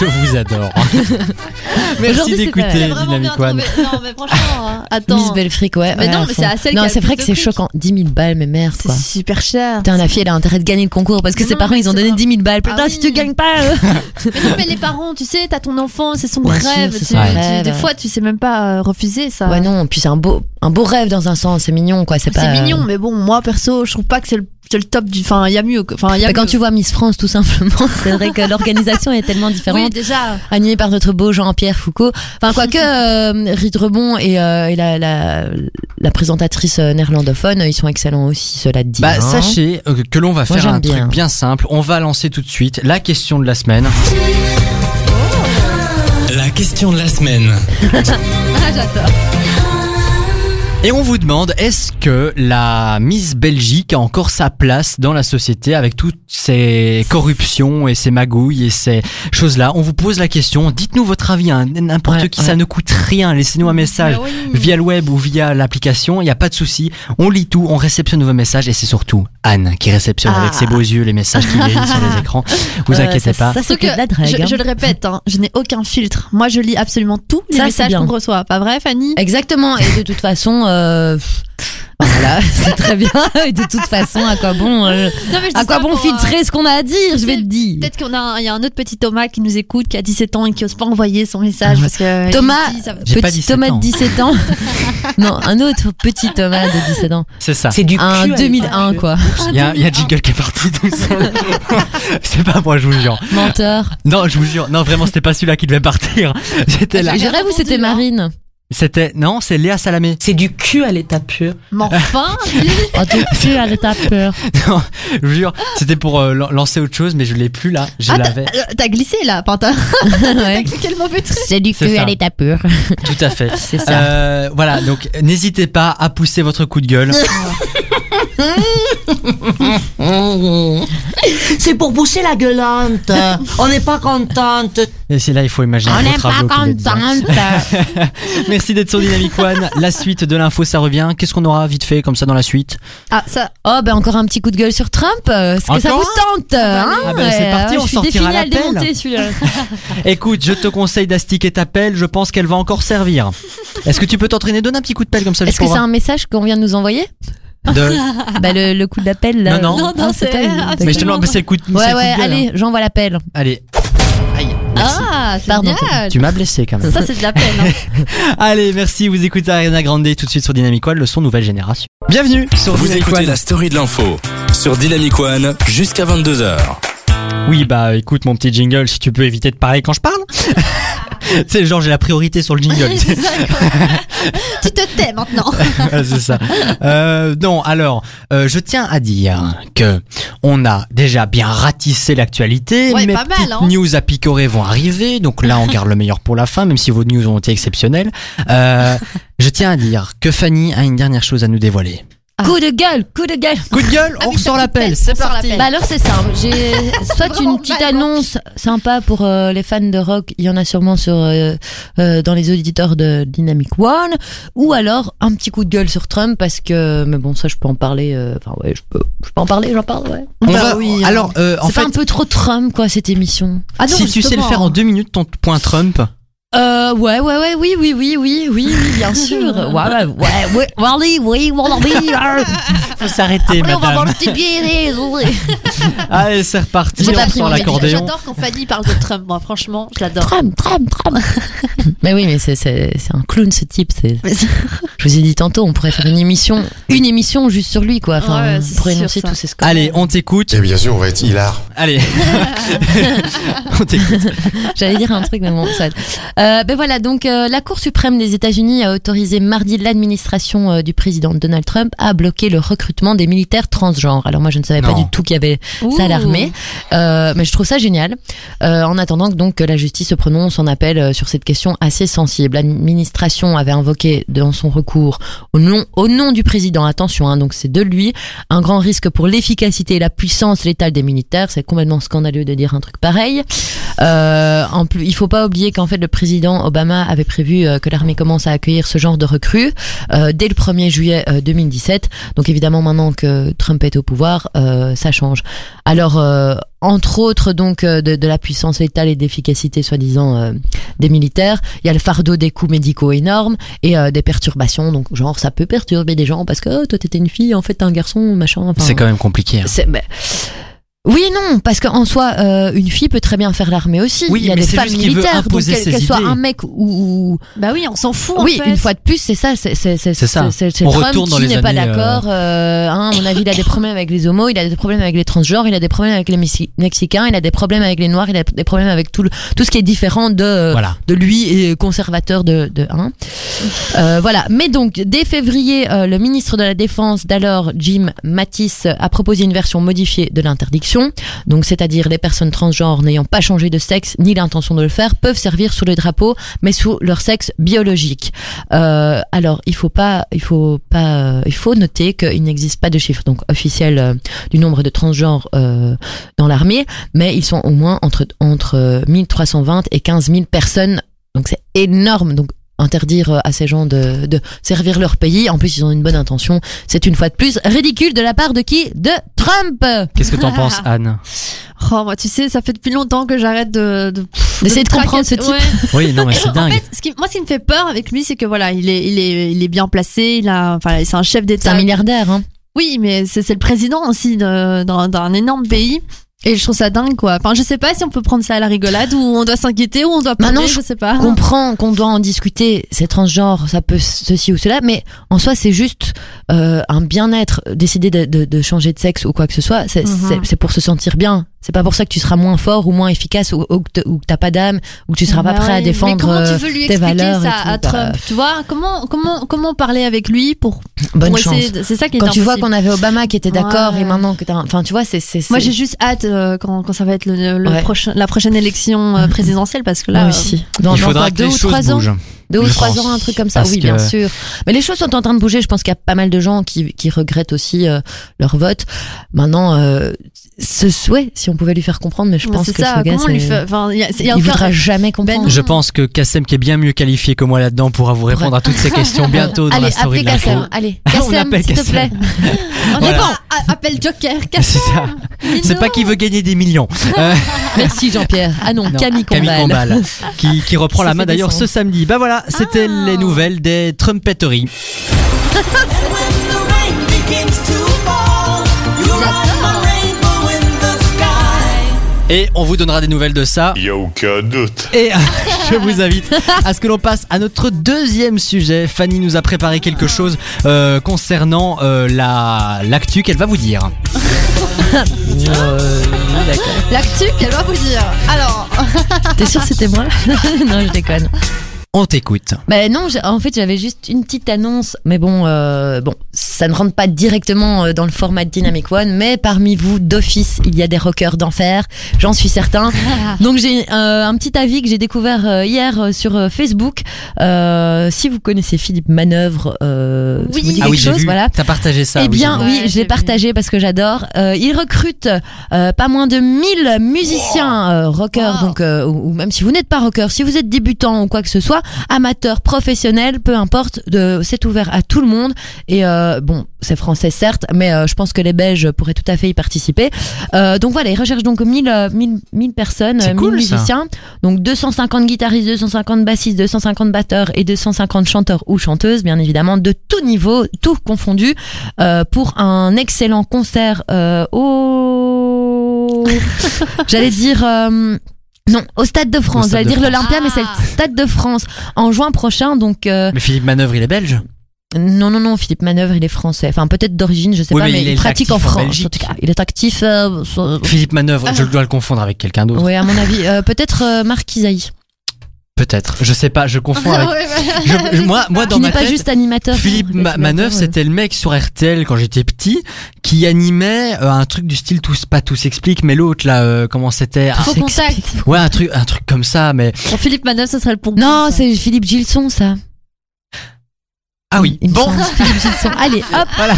Je vous adore. [laughs] Merci Aujourd'hui, c'est d'écouter Dynamic bien One. trouvé. Non, mais franchement, hein, attends. Miss Belle Fric, ouais. Mais ouais, non, mais c'est à celle Non, c'est vrai que c'est choquant. 10 000 balles, mais merde, quoi. C'est super cher. Putain, la fille, elle a intérêt de gagner le concours parce que Non, ses parents, ils ont donné vrai. 10 000 balles. Putain, Ah si tu gagnes pas. euh. [laughs] Mais non, mais les parents, tu sais, t'as ton enfant, c'est son rêve. Des fois, tu sais même pas euh, refuser ça. Ouais, non, puis c'est un beau, un beau rêve dans un sens. C'est mignon, quoi. C'est C'est pas. mignon, mais bon, moi perso, je trouve pas que c'est le, c'est le top du. Enfin, il y a mieux. Enfin, il y a Mais quand tu vois Miss France, tout simplement, [laughs] c'est vrai que l'organisation est tellement Oui, différente. déjà. Animée par notre beau Jean-Pierre Foucault. Enfin, quoique, euh, Rebond et, euh, et la, la, la présentatrice euh, néerlandophone, ils sont excellents aussi, cela dit. Bah, hein. sachez euh, que l'on va Moi, faire un j'aime truc bien. bien simple. On va lancer tout de suite la question de la semaine. La question de la semaine. [laughs] Ah, j'adore. Et on vous demande, est-ce que la Miss Belgique a encore sa place dans la société avec toutes ces corruptions et ces magouilles et ces choses-là? On vous pose la question, dites-nous votre avis, hein, n'importe Ouais, qui, ouais. ça ne coûte rien, laissez-nous un message Bah oui. via le web ou via l'application, il n'y a pas de souci, on lit tout, on réceptionne vos messages et c'est surtout Anne qui réceptionne Ah. avec ses beaux yeux les messages qui vieillissent sur les [laughs] écrans. Vous Euh, inquiétez ça- pas. Ça, que de la drague. je, hein. je le répète, hein, je n'ai aucun filtre. Moi, je lis absolument tous les Ça, messages qu'on reçoit. Pas vrai, Fanny? Exactement. Et de toute façon, euh, voilà, [laughs] c'est très bien. Et de toute façon, à quoi bon, euh, Non, mais je à dis quoi ça bon pour, euh, filtrer ce qu'on a à dire Je vais te dire. Peut-être qu'on a, il y a un autre petit Thomas qui nous écoute, qui a 17 ans et qui n'ose pas envoyer son message Ah, parce que Thomas, il se dit, ça- J'ai pas petit 17 Thomas ans. de 17 ans. [laughs] non, un autre petit Thomas de 17 ans. C'est ça. C'est du Un cul à 2001, l'époque. quoi. Il y a, il y a Jingle qui est parti tout [laughs] seul. c'est pas moi, je vous jure. Menteur. Non, je vous jure. Non, vraiment, c'était pas celui-là qui devait partir. C'était là. Je rêve où c'était répondu, hein. Marine. C'était, non, c'est Léa Salamé. C'est du cul à l'état pur. Mais enfin, [laughs] Oh, elle est à peur. [laughs] Non, je vous jure, c'était pour euh, lan- lancer autre chose, mais je l'ai plus là. Je Ah, t'as- l'avais. euh, t'as glissé là, Pantin. [laughs] Ouais. Quel mauvais truc. C'est du cul à l'état pur. Tout à fait. C'est ça. Euh, voilà, donc n'hésitez pas à pousser votre coup de gueule. C'est pour pousser la gueulante. On n'est pas contente. Et c'est là, il faut imaginer On n'est pas contente. Merci d'être sur Dynamic One. La suite de l'info, ça revient. Qu'est-ce qu'on aura vite fait comme ça dans la suite Ah, ça. Oh, ben encore un petit coup de gueule sur Trump. euh, Est-ce que ça vous tente hein Ah ben, c'est parti, ouais, on Je suis sortira définie à le l'appel. démonter celui-là. [laughs] Écoute, je te conseille d'astiquer ta pelle. Je pense qu'elle va encore servir. Est-ce que tu peux t'entraîner? Donne un petit coup de pelle comme ça. Est-ce que c'est un message qu'on vient de nous envoyer? De- [laughs] Bah le, le coup d'appel là. Non, non. Non, non, Ah, c'est- ah, [laughs] Mais je te demande, mais c'est le coup de Ouais ouais, gueule, hein. allez, j'envoie l'appel. Allez. Merci. Ah, Pardon, génial. Tu m'as blessé quand même. Ça, c'est de la peine. hein. [laughs] Allez, merci. Vous écoutez Ariana Grande tout de suite sur Dynamic One, le son nouvelle génération. Bienvenue sur Vous Dynamic écoutez One. la story de l'info sur Dynamic One jusqu'à 22h. Oui, bah écoute mon petit jingle, si tu peux éviter de parler quand je parle. [laughs] [laughs] C'est genre j'ai la priorité sur le jingle. Ça, [laughs] tu te tais maintenant. [laughs] C'est ça. Euh, non, alors, euh, je tiens à dire que on a déjà bien ratissé l'actualité. Ouais, Mes pas mal, hein. news à picorer vont arriver, donc là on garde le meilleur pour la fin, même si vos news ont été exceptionnelles. Euh, je tiens à dire que Fanny a une dernière chose à nous dévoiler. Ah. Coup de gueule, coup de gueule. Coup de gueule, Ah on ressort l'appel, c'est parti. l'appel. Bah alors c'est simple, j'ai [laughs] soit une petite annonce sympa pour euh, les fans de rock, il y en a sûrement sur euh, euh, dans les auditeurs de Dynamic One, ou alors un petit coup de gueule sur Trump parce que mais bon ça je peux en parler, euh, enfin ouais je peux, je peux en parler, j'en parle ouais. On Bah va, oui, hein. alors, euh, en pas fait, un peu trop Trump quoi cette émission. Ah non, si tu sais le faire en deux minutes, ton point Trump, Euh, ouais, ouais, ouais, oui, oui, oui, oui, oui, oui, bien [laughs] sûr. Ouais, ouais, ouais, ouais, oui, oui, [laughs] oui, faut s'arrêter, Après, on va voir madame. le petit pied. [laughs] Allez, c'est reparti, J'ai pas on mon l'accordéon. J'adore quand Fanny parle de Trump, moi, franchement, je l'adore. Trump, Trump, Trump. mais oui, mais c'est, un clown ce type. Je vous ai dit tantôt, on pourrait faire une émission, une émission juste sur lui, quoi. Enfin, Ouais, on pourrait énoncer tous ses scores. Allez, on t'écoute. Et bien sûr, on va être hilar. Allez. on t'écoute. J'allais dire un truc, mais bon, ça. Euh, ben voilà, donc euh, la Cour suprême des États-Unis a autorisé mardi l'administration euh, du président Donald Trump à bloquer le recrutement des militaires transgenres. Alors moi, je ne savais pas Non. du tout qu'il y avait ça à l'armée, euh, mais je trouve ça génial. Euh, en attendant que donc que la justice se prononce en appel euh, sur cette question assez sensible, l'administration avait invoqué dans son recours au nom au nom du président. Attention, hein, donc c'est de lui un grand risque pour l'efficacité et la puissance létale des militaires. C'est complètement scandaleux de dire un truc pareil. Euh, en plus, il faut pas oublier qu'en fait le président Obama avait prévu euh, que l'armée commence à accueillir ce genre de recrues euh, dès le 1er juillet euh, 2017. Donc évidemment maintenant que Trump est au pouvoir, euh, ça change. Alors euh, entre autres donc euh, de, de la puissance létale et d'efficacité soi-disant euh, des militaires, il y a le fardeau des coûts médicaux énormes et euh, des perturbations. Donc genre ça peut perturber des gens parce que oh, toi t'étais une fille, en fait t'es un garçon, machin. Enfin, C'est quand même compliqué. hein. c'est- mais- Oui et non, parce qu'en soi, euh, une fille peut très bien faire l'armée aussi. Oui, il y a mais des femmes militaires, donc qu'elle qu'elle soit un mec ou, ou- Bah oui, on s'en fout, oui, en fait. une fois de plus, c'est ça, c'est c'est c'est Trump retourne dans qui les n'est pas euh, d'accord. euh, hein, à mon avis, il a des problèmes avec les homos, il a des problèmes avec les transgenres, il a des problèmes avec les mexicains, il a des problèmes avec les noirs, il a des problèmes avec tout le, tout ce qui est différent de Voilà. de lui et conservateur de de hein. Euh, voilà. Mais donc dès février, euh, le ministre de la Défense d'alors, Jim Mattis, a proposé une version modifiée de l'interdiction. Donc, c'est-à-dire les personnes transgenres n'ayant pas changé de sexe ni l'intention de le faire peuvent servir sous le drapeau, mais sous leur sexe biologique. Euh, alors, il faut pas, il faut pas, euh, il faut noter qu'il n'existe pas de chiffre donc officiel euh, du nombre de transgenres euh, dans l'armée, mais ils sont au moins entre entre euh, 1320 et 15 000 personnes. Donc c'est énorme. Donc interdire euh, à ces gens de, de servir leur pays. En plus, ils ont une bonne intention. C'est une fois de plus ridicule de la part de qui? De Trump. Qu'est-ce que t'en [laughs] penses, Anne? Oh, moi, tu sais, ça fait depuis longtemps que j'arrête de, de D'essayer de comprendre ce type. Ouais. Oui, non, mais c'est En dingue. fait, ce qui, moi, ce qui me fait peur avec lui, c'est que voilà, il est, il est, il est bien placé. Il a, enfin, c'est un chef C'est d'État. un milliardaire. Hein. Oui, mais c'est c'est le président aussi d'un énorme pays. Et je trouve ça dingue, quoi. Enfin, je sais pas si on peut prendre ça à la rigolade ou on doit s'inquiéter ou on doit Maintenant, pleurer, je je sais pas. comprends qu'on doit en discuter, c'est transgenre, ça peut ceci ou cela, mais en soi c'est juste euh, un bien-être, décider de, de, de changer de sexe ou quoi que ce soit, c'est Mhm. pour se sentir bien. C'est pas pour ça que tu seras moins fort ou moins efficace ou, ou que t- ou que t'as pas d'âme ou que tu seras pas Bah prêt à défendre Mais comment euh, tu veux lui tes expliquer valeurs ça tout, à bah, Trump Tu vois? Comment comment comment parler avec lui pour, Bonne pour chance. C'est ça qui est Quand tu vois qu'on avait Obama qui était d'accord Ouais. et maintenant que t'as, enfin tu vois c'est c'est Moi, j'ai juste hâte euh, quand, quand ça va être le, le Ouais. prochain, la prochaine élection euh, [laughs] présidentielle parce que là, Moi euh, aussi. Dans, Il faudra que deux les ou choses trois ans. Deux ou trois pense. ans, un truc comme ça. Parce oui, que- bien sûr. Mais les choses sont en train de bouger. Je pense qu'il y a pas mal de gens qui, qui regrettent aussi euh, leur vote. Maintenant, euh, ce souhait, si on pouvait lui faire comprendre, mais je mais pense c'est que ça. ce gars, Comment on lui c'est- fait Enfin, il y a, il y a il aucun- voudra jamais comprendre. Ben Je pense que Kassem, qui est bien mieux qualifié que moi là-dedans, pourra vous répondre à toutes ces [laughs] questions bientôt dans Allez, la story appelez de. Kassem. Allez, [laughs] On Kassem, s'il te Kassem. plaît. [laughs] On Voilà. est pas à- appelle Joker. C'est Cassem, ça. C'est pas qu'il veut gagner des millions. Merci Jean-Pierre. Ah non, non, Camille Combal. Combal, qui, qui reprend Qui la main d'ailleurs ce samedi. Bah voilà, c'était Ah. les nouvelles des trumpetteries. Et on vous donnera des nouvelles de ça. Y a aucun doute. Et euh, [laughs] je vous invite à ce que l'on passe à notre deuxième sujet. Fanny nous a préparé quelque chose euh, concernant euh, la l'actu qu'elle va vous dire. L'actu, qu'elle va vous dire. Alors, T'es sûr que c'était moi? [laughs] Non, je déconne. On t'écoute. Ben non, j'ai- en fait j'avais juste une petite annonce, mais bon, euh, bon, ça ne rentre pas directement euh, dans le format de Dynamic One, mais parmi vous d'office, il y a des rockers d'enfer, j'en suis certain. [laughs] Donc j'ai euh, un petit avis que j'ai découvert euh, hier euh, sur Facebook. Euh, si vous connaissez Philippe Manœuvre, euh, ça Oui. vous dit Ah quelque oui, chose, vu. voilà. T'as partagé ça. Eh oui, bien, oui, Ouais, je j'ai l'ai vu. partagé parce que j'adore. Euh, il recrute euh, pas moins de 1000 musiciens euh, rockers, Wow. donc euh, ou, ou même si vous n'êtes pas rocker, si vous êtes débutant ou quoi que ce soit, amateur, professionnel, peu importe, c'est ouvert à tout le monde. Et euh, bon, c'est français certes, mais euh, je pense que les Belges pourraient tout à fait y participer. Euh, donc voilà, ils recherchent donc 1000 euh, 1000, 1000 personnes, C'est euh, 1000 cool, ça. musiciens. Donc 250 guitaristes, 250 bassistes, 250 batteurs et 250 chanteurs ou chanteuses, bien évidemment, de tout niveau, tout confondu, pour un excellent concert au... [laughs] J'allais dire... non, au Stade de France. J'allais dire l'Olympia, mais c'est Ah. le Stade de France en juin prochain. Donc euh, Mais Philippe Manœuvre, il est belge. non, non, non. Philippe Manœuvre, il est français. Enfin, peut-être d'origine, je sais Oui, pas, mais mais, il pratique en France. En tout cas. Il est actif. euh, sur- Philippe Manœuvre, je dois le confondre avec quelqu'un d'autre. Oui, à mon avis, euh, peut-être euh, Marc Isaïe. Peut-être. Je sais pas, je confonds [laughs] avec. Ouais, ouais. Je- moi, moi, dans Qui ma n'est pas tête, juste animateur. Philippe euh, Ma- Manœuvre, c'était le mec sur RTL quand j'étais petit qui animait euh, un truc du style tous pas tout s'explique, mais l'autre là, euh, comment c'était Ah, Faux contact. Ouais, un truc, un truc comme ça, mais Pour Philippe Manœuvre, ce serait le pont. Non, c'est Philippe Gilson, ça. ah oui. Il Bon, Philippe Gilson. [laughs] Allez, hop. voilà.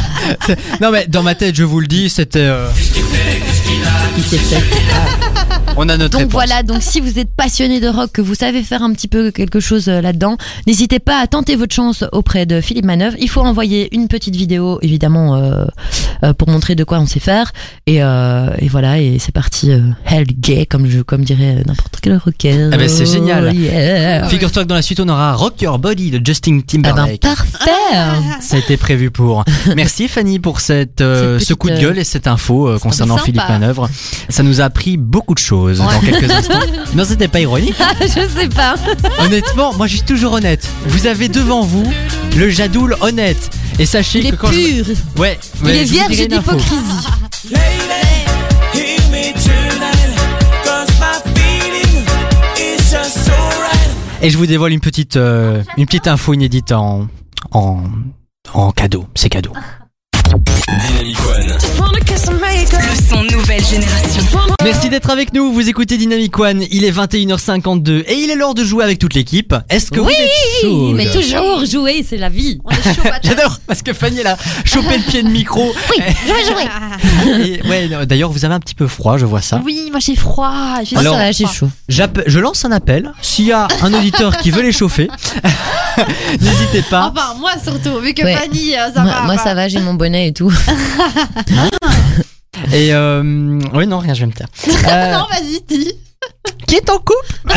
C'est- Non mais dans ma tête, je vous le dis, c'était. euh, Il s'est fait. On a notre Donc réponse. voilà, donc si vous êtes passionné de rock, que vous savez faire un petit peu quelque chose euh, là-dedans, n'hésitez pas à tenter votre chance auprès de Philippe Manœuvre. Il faut envoyer une petite vidéo, évidemment, euh, euh, pour montrer de quoi on sait faire. Et, euh, et voilà, et c'est parti. Hell gay, comme je, comme dirait n'importe quel rocker. Ah ben, c'est génial. Oh, yeah. Figure-toi que dans la suite, on aura Rock Your Body de Justin Ah ben Timberlake. parfait. [laughs] Ça a été prévu pour. Merci Fanny pour cette, ce coup de gueule et cette info concernant. Philippe Manœuvre. Ça nous a appris beaucoup de choses dans quelques instants. [laughs] Non, c'était pas ironique. je sais pas. [laughs] Honnêtement, moi je suis toujours honnête. Vous avez devant vous le Jadoul honnête. Et sachez Il que est quand je- pur. Ouais, Il ouais, est je vous vierge dirai une info. d'hypocrisie. Et je vous dévoile une petite, euh, une petite info inédite en, en, en cadeau. C'est cadeau. Génération. Merci d'être avec nous. Vous écoutez Dynamic One. Il est 21h52 et il est l'heure de jouer avec toute l'équipe. Est-ce que Oui, vous êtes mais toujours jouer, c'est la vie. On est chaud patate. [laughs] J'adore parce que Fanny elle a chopé le pied de micro. Oui, [laughs] je vais jouer. Et ouais, non, d'ailleurs vous avez un petit peu froid, je vois ça. Oui, moi j'ai froid. j'ai Alors- ça j'ai chaud. Je lance un appel. S'il y a un auditeur qui veut les chauffer, [laughs] n'hésitez pas. Enfin, moi surtout, vu que Ouais. Fanny, euh, ça moi, va. moi, bah. ça va, j'ai mon bonnet et tout. Et euh, oui non rien, je vais me taire. [laughs] Euh, non, vas-y, dis. Qui est en couple [laughs]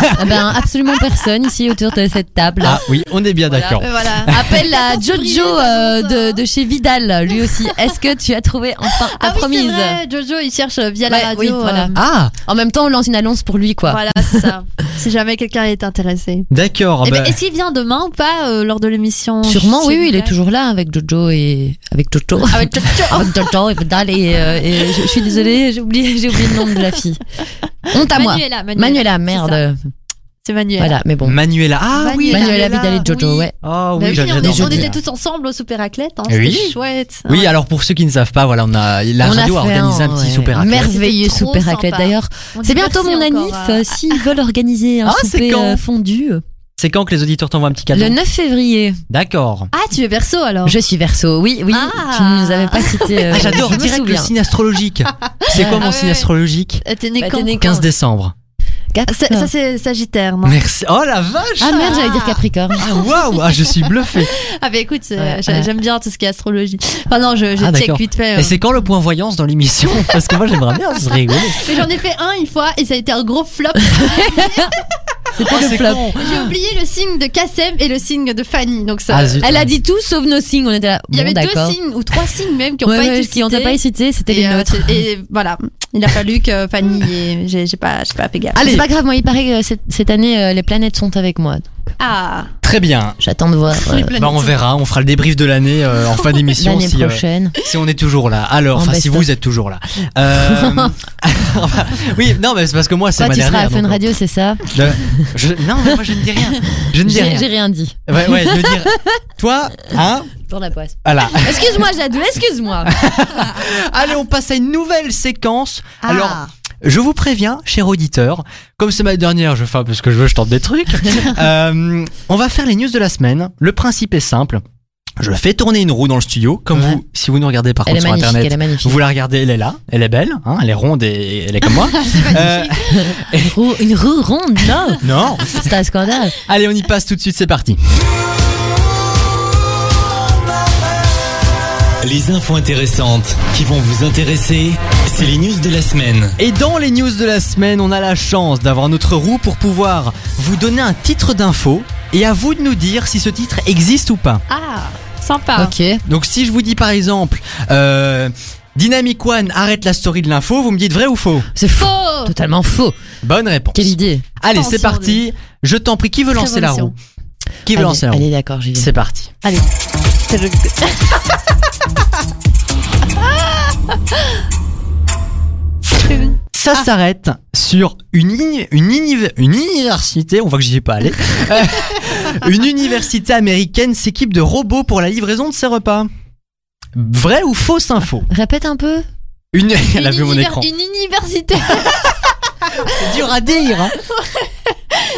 Ah ben, absolument personne ici autour de cette table. Ah oui, on est bien d'accord. [laughs] Euh, voilà. Appelle Surprise, Jojo euh, ça. de, de chez Vidal, lui aussi. Est-ce que tu as trouvé enfin ta Ah oui, promise vrai, Jojo, il cherche euh, via la radio. oui, voilà. euh, Ah En même temps, on lance une annonce pour lui, quoi. Voilà, c'est ça. [laughs] si jamais quelqu'un est intéressé. d'accord. Eh ben, bah, Est-ce qu'il vient demain ou pas euh, lors de l'émission Sûrement, oui, oui, il est toujours là avec Jojo et avec Jojo. Avec Jojo. Avec Jojo et Vidal et, euh, et je, je suis désolée, j'ai oublié, j'ai oublié le nom de la fille. Honte à moi. Manuela, Manuela. Merde. C'est Manuela. Voilà, mais bon. Manuela. Ah oui. Manuela Vidal et Jojo, oui. ouais. Oh Bah oui, oui, j'adore. on, était tous ensemble au Super Athlète. Hein, Oui. C'était chouette. Oui, Ouais. alors pour ceux qui ne savent pas, voilà, on a la On radio a organisé un, petit ouais, super athlète. Merveilleux super athlète. D'ailleurs, c'est bientôt mon anniv. à- euh, S'ils veulent organiser un Ah, souper euh, fondu, euh, C'est quand que les auditeurs t'envoient un petit cadeau le 9 février. D'accord. Ah, tu es verso alors Je suis verso. Oui, oui. Ah. Tu ne nous avais pas cité. euh, Ah, j'adore, je me direct le souviens. signe astrologique. C'est quoi Ah mon ouais, signe ouais. astrologique Euh, T'es né Bah, quand t'es né 15 décembre. Cap- Ça, ça, c'est Sagittaire, non Merci. Oh la vache Ah merde, j'allais dire Capricorne. Ah waouh ah, Je suis bluffé. [laughs] Ah bah écoute, c'est- Ouais, j'a- ouais. j'aime bien tout ce qui est astrologie. Enfin non, je, je Ah, check d'accord. vite fait. Et euh. c'est quand le point voyance dans l'émission? Parce que moi j'aimerais bien, ce serait rigolo. Mais j'en ai fait un une fois et ça a été un gros flop. [laughs] C'était Oh, le c'est flop. con. J'ai oublié le signe de Kassem et le signe de Fanny. Donc ça. Ah. Elle a dit tout sauf nos signes. On était là. il y avait deux signes ou trois signes même qui ont Ouais, pas ouais, été qui on t'a cités. pas cité, c'était et, les euh, nôtres. c'est- et voilà, il a fallu que Fanny [laughs] et j'ai pas j'ai pas fait gaffe. Allez. C'est pas grave, moi il paraît que cette, cette année euh, les planètes sont avec moi. Ah, Très bien. J'attends de voir euh, Bah, on verra, on fera le débrief de l'année euh, en fin [laughs] d'émission l'année si, euh, si on est toujours là. Alors, En enfin si vous êtes toujours là. [laughs] Euh, [laughs] oui, non, mais c'est parce que moi c'est ma tu seras à Fun donc, Radio, c'est ça je- non, mais moi je ne dis rien. Je ne dis J'ai rien. j'ai rien dit. Ouais, ouais, de dire. Toi, hein Pour la poisse. Voilà. Excuse-moi Jadou, excuse-moi. Allez, on passe à une nouvelle séquence. Ah. Alors, je vous préviens, cher auditeur, comme c'est ma dernière, je fais un peu ce que je veux, je tente des trucs. [laughs] Euh, on va faire les news de la semaine. Le principe est simple. Je fais tourner une roue dans le studio, comme Ouais. vous, si vous nous regardez par Elle contre sur internet. elle est magnifique. Vous la regardez, elle est là, elle est belle, hein, elle est ronde et elle est comme moi. [laughs] Euh, [laughs] Une roue, une roue ronde, non non. C'est un scandale. Allez, on y passe tout de suite, c'est parti. Les infos intéressantes qui vont vous intéresser, c'est les news de la semaine. Et dans les news de la semaine, on a la chance d'avoir notre roue pour pouvoir vous donner un titre d'info et à vous de nous dire si ce titre existe ou pas. ah, sympa. Ok. Donc si je vous dis par exemple euh, Dynamic One arrête la story de l'info, vous me dites vrai ou faux? C'est faux. Totalement faux. Bonne réponse. Quelle idée. Allez, c'est parti. Je t'en prie, qui veut lancer la roue? Qui veut allez, lancer la roue? Allez, d'accord, j'y vais. C'est parti. Allez. C'est le- [laughs] Ça s'arrête sur une, une, univ- une université, on voit que j'y ai pas allé. [laughs] Une université américaine s'équipe de robots pour la livraison de ses repas. Vrai ou fausse info? Répète un peu. Une, [laughs] elle a Une vu mon univers- écran. Une université C'est dur à dire. hein.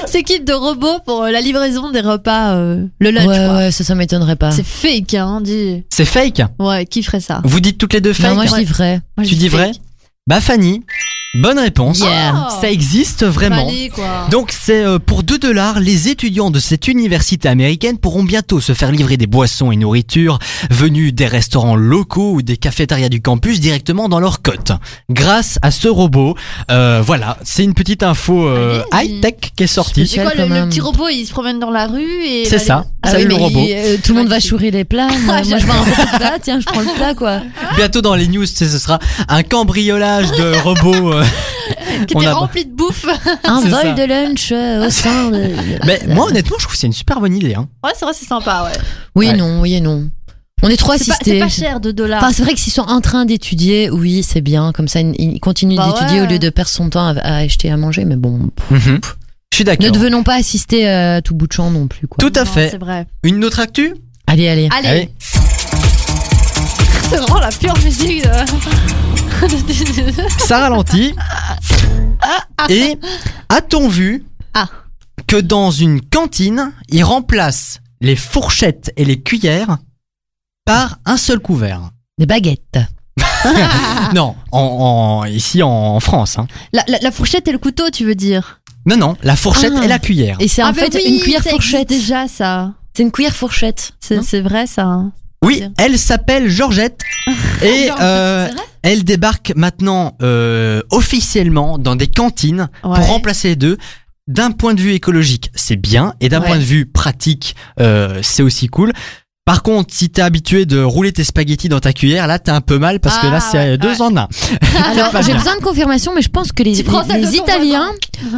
S'équipe de robots pour euh, la livraison des repas, euh, le lunch. ouais, quoi. ouais, ça, ça m'étonnerait pas. C'est fake, hein, dis. C'est fake? Ouais, qui ferait ça? Vous dites toutes les deux fake. Non, moi je dis vrai. Moi, je tu dis fake. vrai Bah Fanny, bonne réponse. Yeah. Oh. Ça existe vraiment. Quoi. Donc c'est euh, pour 2 dollars, les étudiants de cette université américaine pourront bientôt se faire livrer des boissons et nourritures venues des restaurants locaux ou des cafétérias du campus directement dans leur cote. Grâce à ce robot, euh, voilà, c'est une petite info euh, Allez-y. high-tech qui est sortie. C'est quoi, le, petit robot, il se promène dans la rue et. C'est ça, Ah salut oui, le robot. il- euh, tout le monde va chourer les plats. [laughs] Moi, moi, je vois un plat, tiens, je prends le plat quoi. Bientôt dans les news, tu sais, ce sera un cambriolage de robots. [laughs] euh. [laughs] Qui On était a- rempli de bouffe. [laughs] Un vol ça. de lunch euh, au [laughs] sein de. Mais moi honnêtement, je trouve que c'est une super bonne idée. Hein. Ouais, c'est vrai, c'est sympa, ouais. Oui, Ouais. non, oui et non. On est trop assistés. c'est pas cher, 2 dollars. Enfin, c'est vrai que s'ils sont en train d'étudier, oui, c'est bien. Comme ça, il continue Bah d'étudier ouais. au lieu de perdre son temps à, à acheter à manger. Mais bon, Mhm. Je suis ne d'accord. devenons pas assister euh, à tout bout de champ non plus. Quoi. Tout à Non, fait. C'est vrai. Une autre actu? Allez, allez. Allez. Allez. C'est vraiment la pure musique. de- Ça ralentit. Et a-t-on vu Ah. que dans une cantine, ils remplacent les fourchettes et les cuillères par un seul couvert? Des baguettes. [laughs] Non, en, en- ici en France. Hein. la, la- la fourchette et le couteau, tu veux dire? Non, non, la fourchette Ah. et la cuillère. Et c'est Ah, en fait oui, une cuillère fourchette. déjà ça. C'est une cuillère fourchette. C'est vrai ça. Oui, elle s'appelle Georgette [laughs] et euh, elle débarque maintenant euh, officiellement dans des cantines Ouais. pour remplacer les deux. D'un point de vue écologique, c'est bien, et d'un Ouais. point de vue pratique, euh, c'est aussi cool. Par contre, si t'es habitué de rouler tes spaghettis dans ta cuillère, là t'as un peu mal parce que Ah, là c'est ouais, deux ouais. en un. [laughs] [laughs] Alors, j'ai besoin de confirmation, mais je pense que les, Tu prends ça les- de les ton Italiens,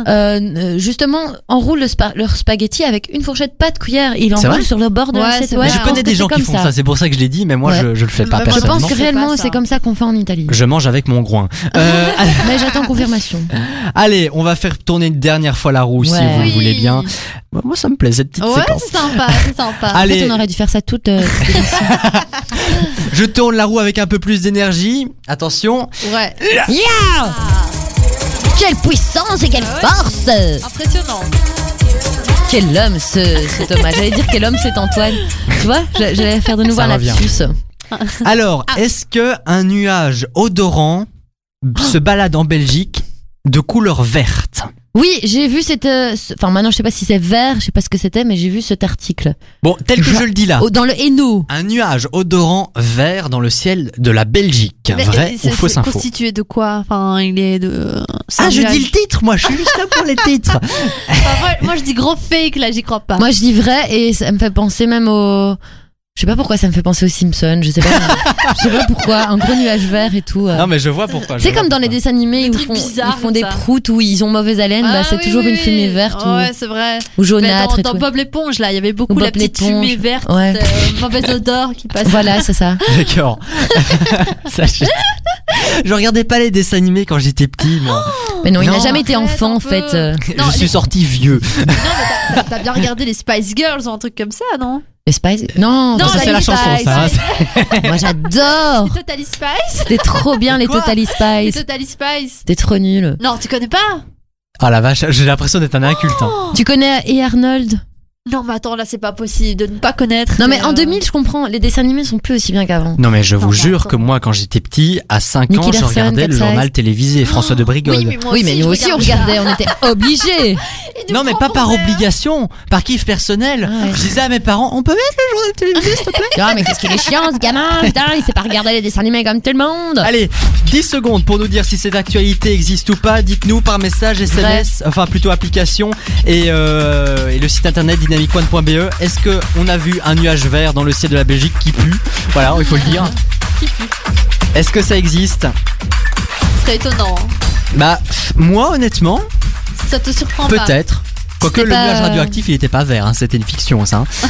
euh, euh, justement, enroulent le spa- leur spaghetti avec une fourchette, pas de cuillère. Ils C'est l'enroulent sur le bord de Ouais, l'assiette. c'est Ouais, je pense connais que des c'est gens qui comme font ça. ça, c'est pour ça que je l'ai dit, mais moi Ouais. je, je le fais pas Moi, Je pense que réellement, pas ça. c'est comme ça qu'on fait en Italie. Je mange avec mon groin. [laughs] Euh, Mais j'attends confirmation. allez, on va faire tourner une dernière fois la roue si Ouais. vous le voulez bien. Moi ça me plaît cette petite Ouais, séquence. c'est sympa, c'est sympa. Allez. En fait, on aurait dû faire ça toute. [laughs] Je tourne la roue avec un peu plus d'énergie. Attention. Ouais. Yeah Quelle puissance et quelle Ah ouais. force Impressionnant. Quel homme ce, ce Thomas. J'allais dire quel homme c'est Antoine. Tu vois, j'a- j'allais faire de nouveau Ça un lapsus. Alors, est-ce que un nuage odorant se balade en Belgique de couleur verte? Oui, j'ai vu cette. euh, ce- Enfin, maintenant, je sais pas si c'est vert, je sais pas ce que c'était, mais j'ai vu cet article. Bon, tel que Je- je le dis là. Oh, dans le Hainaut. Un nuage odorant vert dans le ciel de la Belgique. Mais Vrai c'est- ou fausse c'est info constitué de quoi? Enfin, il est de. c'est Ah, je nuage. dis le titre, moi, je suis juste là pour les [laughs] titres. Enfin, moi, moi, je dis gros fake là, j'y crois pas. Moi, je dis vrai et ça me fait penser même au. Je sais pas pourquoi ça me fait penser aux Simpsons. Je sais pas. [laughs] je sais pas pourquoi. Un gros nuage vert et tout. euh. Non, mais je vois pourquoi. je C'est vois comme dans les pourquoi. dessins animés où ils trucs font, bizarres ils font comme des ça. proutes où ils ont mauvaise haleine. bah, Ah, c'est oui, toujours une oui. fumée verte Ouais, c'est vrai. ou, ou Mais jaunâtre dans, et dans tout. Bob l'éponge, là, il y avait beaucoup Ou la Bob petite l'éponge. fumée verte, Ouais. euh, mauvaise odeur qui passait. Voilà, c'est ça. [laughs] D'accord. [laughs] Ça, je... regardais pas les dessins animés quand j'étais petit, moi. Mais non, il Non. n'a jamais été Arrête enfant un en peu. fait. euh. Non, je suis les- sorti vieux. Non, mais t'as bien regardé les Spice Girls ou un truc comme ça, non? Les Spice Non, Non, ça, c'est la les chanson, Spice. ça. hein. [laughs] moi j'adore. Les Totally Spice C'était trop bien les Totally Les Spice. Totally Spice C'était trop nul. Non, tu connais pas Ah la vache, j'ai l'impression d'être un inculte. hein. Tu connais et Arnold? Non, mais attends, là, c'est pas possible de ne pas connaître. Non mais en euh, 2000, je comprends. Les dessins animés sont plus aussi bien qu'avant. Non mais je Non, vous jure attends. que moi quand j'étais petit, à 5 Nicky ans, je regardais le journal télévisé François de Brigode. Oui, mais moi Oui, aussi, mais nous aussi on regardait, on était [laughs] obligés. Non mais pas par obligation, par kiff personnel. Ah ouais. Je disais à mes parents, on peut mettre le journal télévisé s'il te plaît? Ah mais qu'est-ce qu'il est chiant ce gamin, putain, il sait pas regarder les dessins animés comme tout le monde. Allez, 10 secondes pour nous dire si cette actualité existe ou pas. Dites-nous par message, SMS, enfin plutôt application et, euh, et le site internet dynamicone.be. Est-ce que on a vu un nuage vert dans le ciel de la Belgique qui pue Voilà, il faut le dire. Qui pue. Est-ce que ça existe Ce serait étonnant. hein. Bah moi honnêtement, Ça te surprend pas peut-être. Quoique le pas- nuage radioactif, il était pas vert, hein, c'était une fiction ça. hein.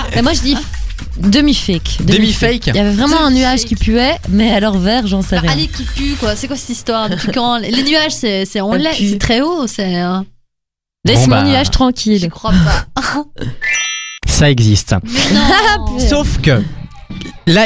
[laughs] Mais moi je dis demi-fake. Demi-fake Il y avait vraiment un nuage qui puait, mais alors vert, j'en sais Bah, rien. allez, qui pue, quoi. C'est quoi cette histoire? Depuis quand Les nuages, c'est, c'est, on c'est très haut, c'est. Laisse mon bah, nuage tranquille. Je crois pas. [laughs] Ça existe. [laughs] Sauf que là,